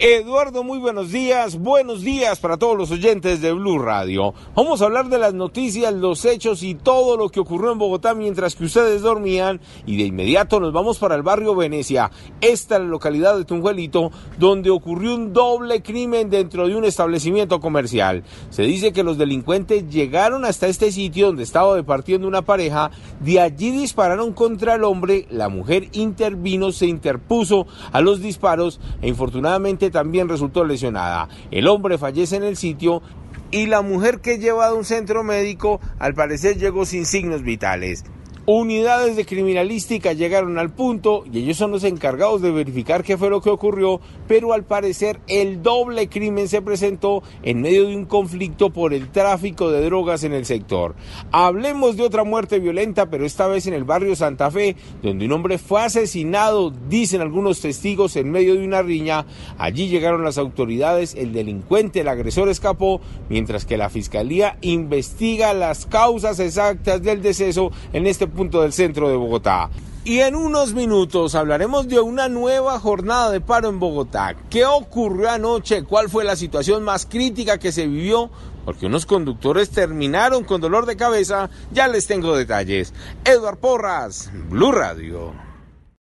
Eduardo, muy buenos días. Buenos días para todos los oyentes de Blue Radio. Vamos a hablar de las noticias, los hechos y todo lo que ocurrió en Bogotá mientras que ustedes dormían. Y de inmediato nos vamos para el barrio Venecia. Esta es la localidad de Tunjuelito, donde ocurrió un doble crimen dentro de un establecimiento comercial. Se dice que los delincuentes llegaron hasta este sitio donde estaba departiendo una pareja. De allí dispararon contra el hombre. La mujer intervino, se interpuso a los disparos e infortunadamente también resultó lesionada. El hombre fallece en el sitio y la mujer que lleva a un centro médico al parecer llegó sin signos vitales. Unidades de criminalística llegaron al punto y ellos son los encargados de verificar qué fue lo que ocurrió, pero al parecer el doble crimen se presentó en medio de un conflicto por el tráfico de drogas en el sector. Hablemos de otra muerte violenta, pero esta vez en el barrio Santa Fe, donde un hombre fue asesinado, dicen algunos testigos, en medio de una riña. Allí llegaron las autoridades, el delincuente, el agresor escapó, mientras que la fiscalía investiga las causas exactas del deceso en este punto del centro de Bogotá. Y en unos minutos hablaremos de una nueva jornada de paro en Bogotá. ¿Qué ocurrió anoche? ¿Cuál fue la situación más crítica que se vivió? Porque unos conductores terminaron con dolor de cabeza. Ya les tengo detalles. Eduard Porras, Blue Radio.